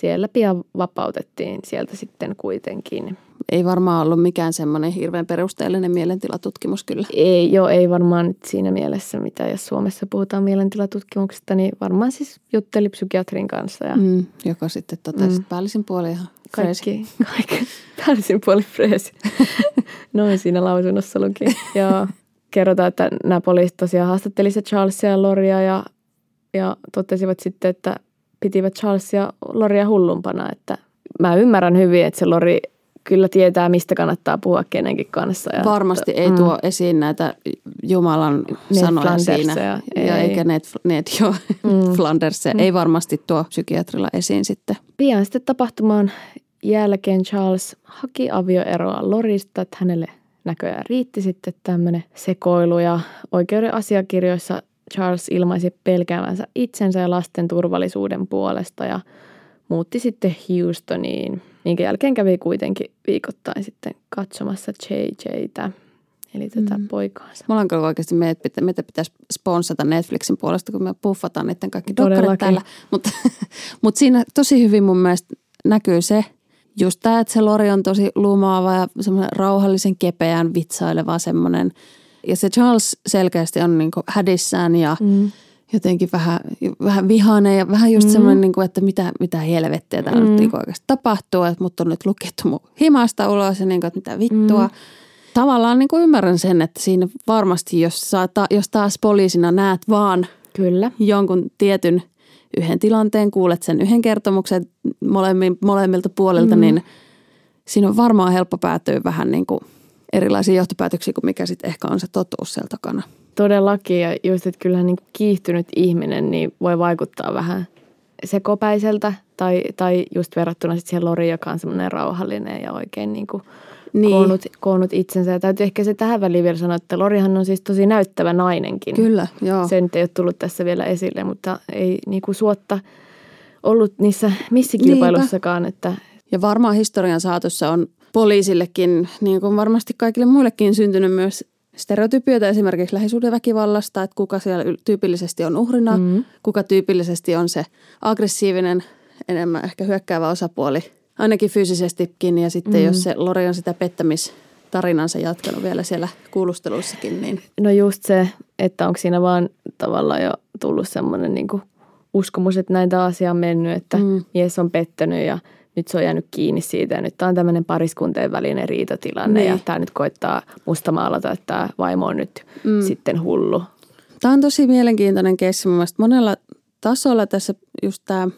siellä pian vapautettiin sieltä sitten kuitenkin. Ei varmaan ollut mikään semmoinen hirveän perusteellinen mielentilatutkimus kyllä. Ei, joo, ei varmaan nyt siinä mielessä, mitä jos Suomessa puhutaan mielentilatutkimuksesta, niin varmaan siis jutteli psykiatrin kanssa. Ja Mm, joka sitten totesi, Mm. päällisin puoli ihan kaikki, kaikki täysin puoli freesi. Noin siinä lausunnossa luki. Ja kerrotaan, että nämä poliisit tosiaan haastatteli se Charlesia ja Loria ja, ja totesivat sitten, että pitivät Charlesia Loria hullumpana. Että mä ymmärrän hyvin, että se Lori kyllä tietää, mistä kannattaa puhua kenenkin kanssa. Ja, Varmasti ei Mm. tuo esiin näitä Jumalan Ned sanoja Flandersia, siinä. Ja ei. eikä Ned, Ned jo, Mm. Flanders, Mm. ei varmasti tuo psykiatrilla esiin sitten. Pian sitten tapahtumaan jälkeen Charles haki avioeroa Lorista, että hänelle näköjään riitti sitten tämmöinen sekoilu ja oikeuden asiakirjoissa Charles ilmaisi pelkäävänsä itsensä ja lasten turvallisuuden puolesta ja muutti sitten Houstoniin, minkä jälkeen kävi kuitenkin viikoittain sitten katsomassa JJtä, eli tätä Mm. poikaansa. Mulla on kyllä oikeasti meitä, pitä, meitä pitäisi sponsata Netflixin puolesta, kun me puffataan niiden kaikki dokkarit täällä. Mutta mut siinä tosi hyvin mun mielestä näkyy se, just tämä, että se Lori on tosi lumaava ja semmoinen rauhallisen kepeän vitsaileva semmoinen. Ja se Charles selkeästi on niinku hädissään ja Mm. jotenkin vähän, vähän vihainen ja vähän just Mm. mm. semmoinen, niin kuin, että mitä, mitä helvettiä täällä Mm. nyt niin oikeasti tapahtuu, että mut on nyt lukittu mun himasta ulos ja niin kuin, että mitä vittua. Mm. Tavallaan niin kuin ymmärrän sen, että siinä varmasti, jos, saa, ta, jos taas poliisina näet vaan Kyllä. jonkun tietyn yhden tilanteen, kuulet sen yhden kertomuksen molemmin, molemmilta puolilta, mm. niin siinä on varmaan helppo päätyä vähän niin kuin erilaisiin johtopäätöksiin kuin mikä sitten ehkä on se totuus siellä takana. Todellakin ja just, että kyllähän niin kiihtynyt ihminen niin voi vaikuttaa vähän sekopäiseltä tai, tai just verrattuna sitten siihen Loriin, joka on semmoinen rauhallinen ja oikein niin kuin Niin. koonnut, koonnut itsensä. Ja täytyy ehkä se tähän väliin vielä sanoa, että Lorihan on siis tosi näyttävä nainenkin. Kyllä, joo. Se nyt ei ole tullut tässä vielä esille, mutta ei niin kuin suotta ollut niissä missikilpailussakaan, että Ja varmaan historian saatossa on poliisillekin, niin kuin varmasti kaikille muillekin syntynyt myös stereotypioita esimerkiksi lähisuhdeväkivallasta, että kuka siellä tyypillisesti on uhrina, Mm. kuka tyypillisesti on se aggressiivinen, enemmän ehkä hyökkäävä osapuoli, ainakin fyysisestikin. Ja sitten Mm. jos se Lori on sitä pettämistarinansa jatkanut vielä siellä kuulustelussakin, niin No just se, että onko siinä vaan tavallaan jo tullut semmoinen niin uskomus, että näitä asiaa on mennyt, että. Mm. mies on pettänyt ja nyt se on jäänyt kiinni siitä ja nyt tämä on tämmöinen pariskuntien välinen riitatilanne Niin. ja tämä nyt koittaa mustamaalata, että tämä vaimo on nyt mm. Sitten hullu. Tämä on tosi mielenkiintoinen keissi mun mielestä. Monella tasolla tässä just tämä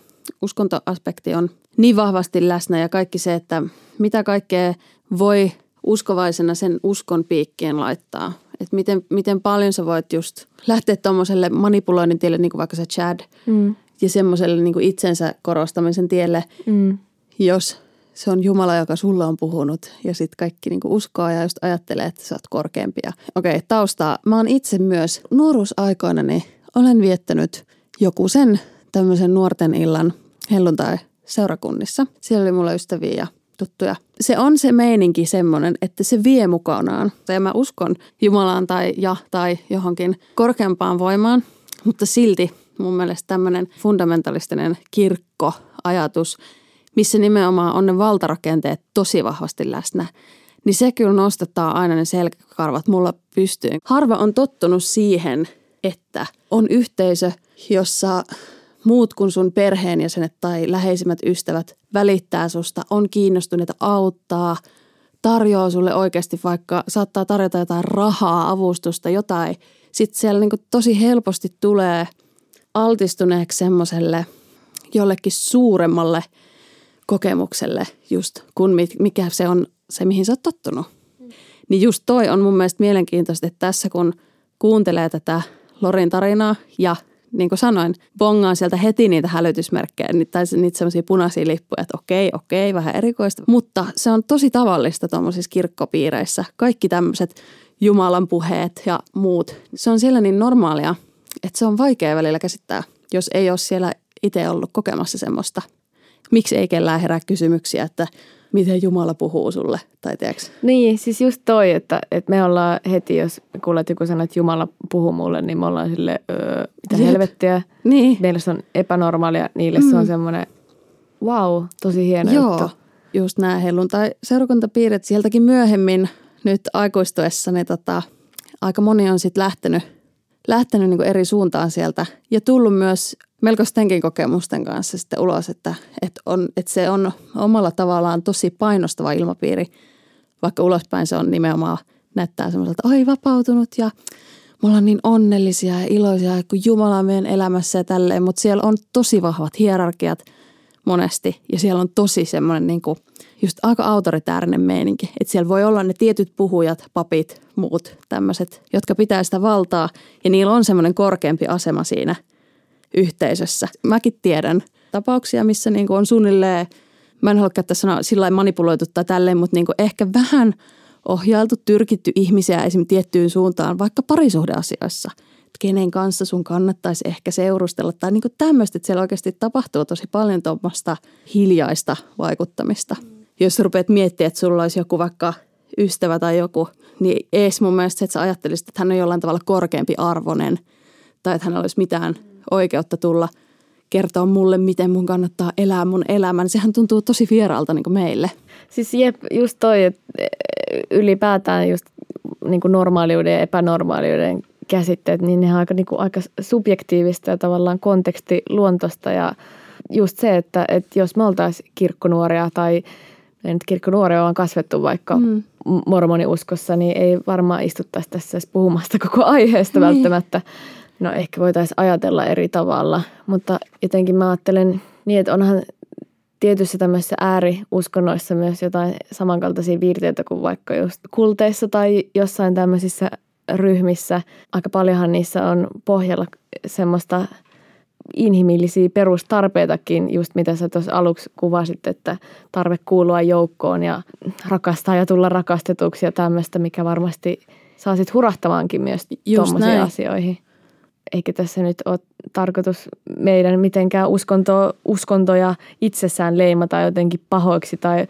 uskontoaspekti on niin vahvasti läsnä ja kaikki se, että mitä kaikkea voi uskovaisena sen uskon piikkien laittaa. Että miten, miten paljon sä voit just lähteä tuommoiselle manipuloinnin tielle, niin kuin vaikka se Chad, Mm. ja semmoiselle niin itsensä korostamisen tielle, Mm. Jos se on Jumala, joka sulle on puhunut ja sitten kaikki niinku uskoo ja just ajattelee, että sä oot korkeampia. Okei, taustaa. Mä oon itse myös nuoruusaikoinani olen viettänyt joku sen tämmöisen nuorten illan helluntai seurakunnissa. Siellä oli mulla ystäviä ja tuttuja. Se on se meininki semmoinen, että se vie mukanaan. Ja mä uskon Jumalaan tai ja tai johonkin korkeampaan voimaan, mutta silti mun mielestä tämmöinen fundamentalistinen kirkkoajatus, missä nimenomaan on ne valtarakenteet tosi vahvasti läsnä, niin se kyllä nostattaa aina ne selkäkarvat mulla pystyyn. Harva on tottunut siihen, että on yhteisö, jossa muut kuin sun perheenjäsenet tai läheisimmät ystävät välittää susta, on kiinnostuneita auttaa, tarjoaa sulle oikeasti vaikka, saattaa tarjota jotain rahaa, avustusta, jotain. Sitten siellä niin tosi helposti tulee altistuneeksi semmoiselle jollekin suuremmalle kokemukselle just, kun mi- mikä se on se, mihin sä oot tottunut. Niin just toi on mun mielestä mielenkiintoista, että tässä kun kuuntelee tätä Lorin tarinaa ja niin kuin sanoin, bongaan sieltä heti niitä hälytysmerkkejä ni- tai niitä semmoisia punaisia lippuja, että okei, okei, vähän erikoista. Mutta se on tosi tavallista tuommoisissa kirkkopiireissä. Kaikki tämmöiset Jumalan puheet ja muut. Se on siellä niin normaalia, että se on vaikea välillä käsittää, jos ei ole siellä itse ollut kokemassa semmoista. Miksi ei kellään herää kysymyksiä, että miten Jumala puhuu sulle, tai tiedätkö? Niin, siis just toi, että, että me ollaan heti, jos kuulet joku sanoo, että Jumala puhuu mulle, niin me ollaan sille, öö, mitä Jep. helvettiä. Niin. Meille se on epänormaalia, niille mm. se on semmoinen, wow, tosi hieno Joo, juttu. just nämä helluntai seurakuntapiirit sieltäkin myöhemmin nyt aikuistuessa, niin tota, aika moni on sitten lähtenyt, lähtenyt niin eri suuntaan sieltä ja tullut myös melko stenkin kokemusten kanssa sitten ulos, että, että, on, että se on omalla tavallaan tosi painostava ilmapiiri, vaikka ulospäin se on nimenomaan näyttää semmoiselta, oi vapautunut ja me ollaan niin onnellisia ja iloisia, kun Jumala on meidän elämässä ja tälleen, mutta siellä on tosi vahvat hierarkiat monesti ja siellä on tosi semmoinen niin kuin, just aika autoritäärinen meininki. Että siellä voi olla ne tietyt puhujat, papit, muut tämmöiset, jotka pitää sitä valtaa ja niillä on semmoinen korkeampi asema siinä yhteisössä. Mäkin tiedän tapauksia, missä niin kuin on suunnilleen, mä en halua käyttää sanaa sillä manipuloitu tai tälleen, mutta niin kuin ehkä vähän ohjailtu, tyrkitty ihmisiä esim. tiettyyn suuntaan, vaikka parisuhdeasioissa. Kenen kanssa sun kannattaisi ehkä seurustella tai niin tämmöistä, että siellä oikeasti tapahtuu tosi paljon tuommoista hiljaista vaikuttamista. Jos rupeat miettimään, että sulla olisi joku vaikka ystävä tai joku, niin ees mun mielestä se, että sä ajattelisit, että hän on jollain tavalla korkeampi arvoinen tai että hänellä olisi mitään oikeutta tulla kertoa mulle, miten mun kannattaa elää mun elämän. Sehän tuntuu tosi vieraalta niin meille. Siis jep, just toi, että ylipäätään just niin kuin normaaliuden ja epänormaaliuden käsitteet, niin ne on aika, niin kuin, aika subjektiivista ja tavallaan kontekstiluontoista ja just se, että, että jos me oltaisiin kirkkonuoria tai ei nyt kirkkonuoria on kasvettu vaikka mm. mormoniuskossa, niin ei varmaan istuttaisi tässä puhumasta koko aiheesta Niin. välttämättä. No ehkä voitaisiin ajatella eri tavalla, mutta jotenkin mä ajattelen niin, että onhan tietyissä tämmöisissä ääriuskonnoissa myös jotain samankaltaisia piirteitä kuin vaikka just kulteissa tai jossain tämmöisissä ryhmissä. Aika paljonhan niissä on pohjalla semmoista inhimillisiä perustarpeitakin, just mitä sä tuossa aluksi kuvasit, että tarve kuulua joukkoon ja rakastaa ja tulla rakastetuksi ja tämmöistä, mikä varmasti saa sit hurahtamaankin myös tuommoisiin asioihin. Eikä tässä nyt ole tarkoitus meidän mitenkään uskonto, uskontoja itsessään leimata jotenkin pahoiksi tai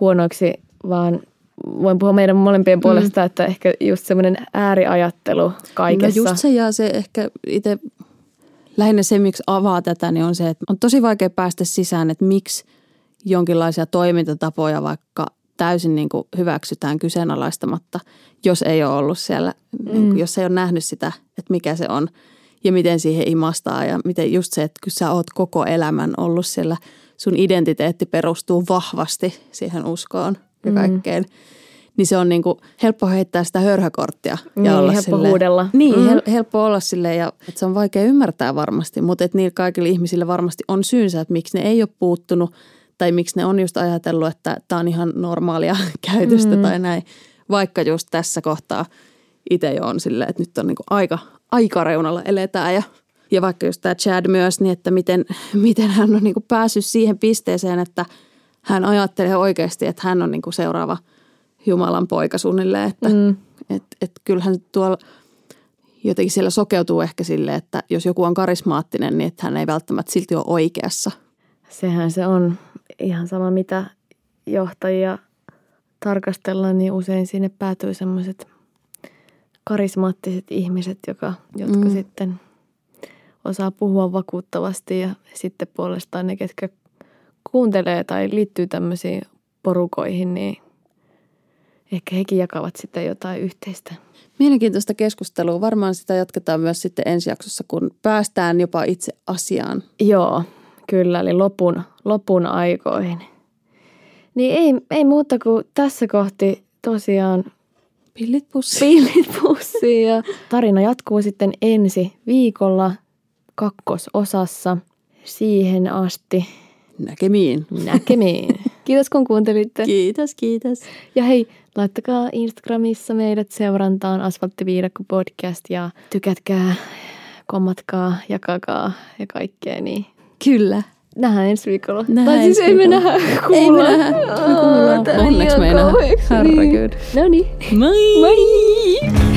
huonoiksi, vaan voin puhua meidän molempien puolesta, mm. että ehkä just semmoinen ääriajattelu kaikessa. No just se ja se ehkä itse lähinnä se, miksi avaa tätä, niin on se, että on tosi vaikea päästä sisään, että miksi jonkinlaisia toimintatapoja vaikka täysin niin kuin hyväksytään kyseenalaistamatta, jos ei ole ollut siellä, mm. niin kuin, jos ei ole nähnyt sitä, että mikä se on ja miten siihen imastaa ja miten just se, että kun sä oot koko elämän ollut siellä, sun identiteetti perustuu vahvasti siihen uskoon ja Mm. kaikkeen. Niin se on niin kuin helppo heittää sitä hörhökorttia. Ja Niin, olla helppo silleen- huudella. Niin, Mm. hel- helppo olla silleen ja että se on vaikea ymmärtää varmasti, mutta että niillä kaikilla ihmisillä varmasti on syynsä, että miksi ne ei ole puuttunut tai miksi ne on just ajatellut, että tämä on ihan normaalia käytöstä mm. tai näin. Vaikka just tässä kohtaa itse jo on silleen, että nyt on niinku aika, aikareunalla eletään ja ja vaikka just tämä Chad myös, niin että miten, miten hän on niinku päässyt siihen pisteeseen, että hän ajattelee oikeasti, että hän on niinku seuraava Jumalan poika suunnilleen. Että Mm. et, et kyllähän tuolla jotenkin siellä sokeutuu ehkä sille, että jos joku on karismaattinen, niin että hän ei välttämättä silti ole oikeassa. Sehän se on ihan sama, mitä johtajia tarkastellaan, niin usein sinne päätyy semmoiset karismaattiset ihmiset, joka, jotka Mm. sitten osaa puhua vakuuttavasti ja sitten puolestaan ne, ketkä kuuntelee tai liittyy tämmöisiin porukoihin, niin ehkä hekin jakavat sitten jotain yhteistä. Mielenkiintoista keskustelua. Varmaan sitä jatketaan myös sitten ensi jaksossa, kun päästään jopa itse asiaan. Joo, kyllä, eli lopun, lopun aikoihin. Niin ei, ei muuta kuin tässä kohti tosiaan Pillit pussi. pillit pussiin ja tarina jatkuu sitten ensi viikolla kakkososassa. Siihen asti Näkemiin. näkemiin. Kiitos kun kuuntelitte. Kiitos, kiitos. Ja hei, laittakaa Instagramissa meidät seurantaan Asfalttiviidakko podcast ja tykätkää, kommatkaa, jakakaa ja kaikkea. Niin Kyllä. nähdään ensi viikolla. Nähdään tai siis ei me nähdä, Ei me kuulla. nähdä. Me meni Onneksi me ei nähdä. kauheeksi. Herregud. No niin. Moi! Moi!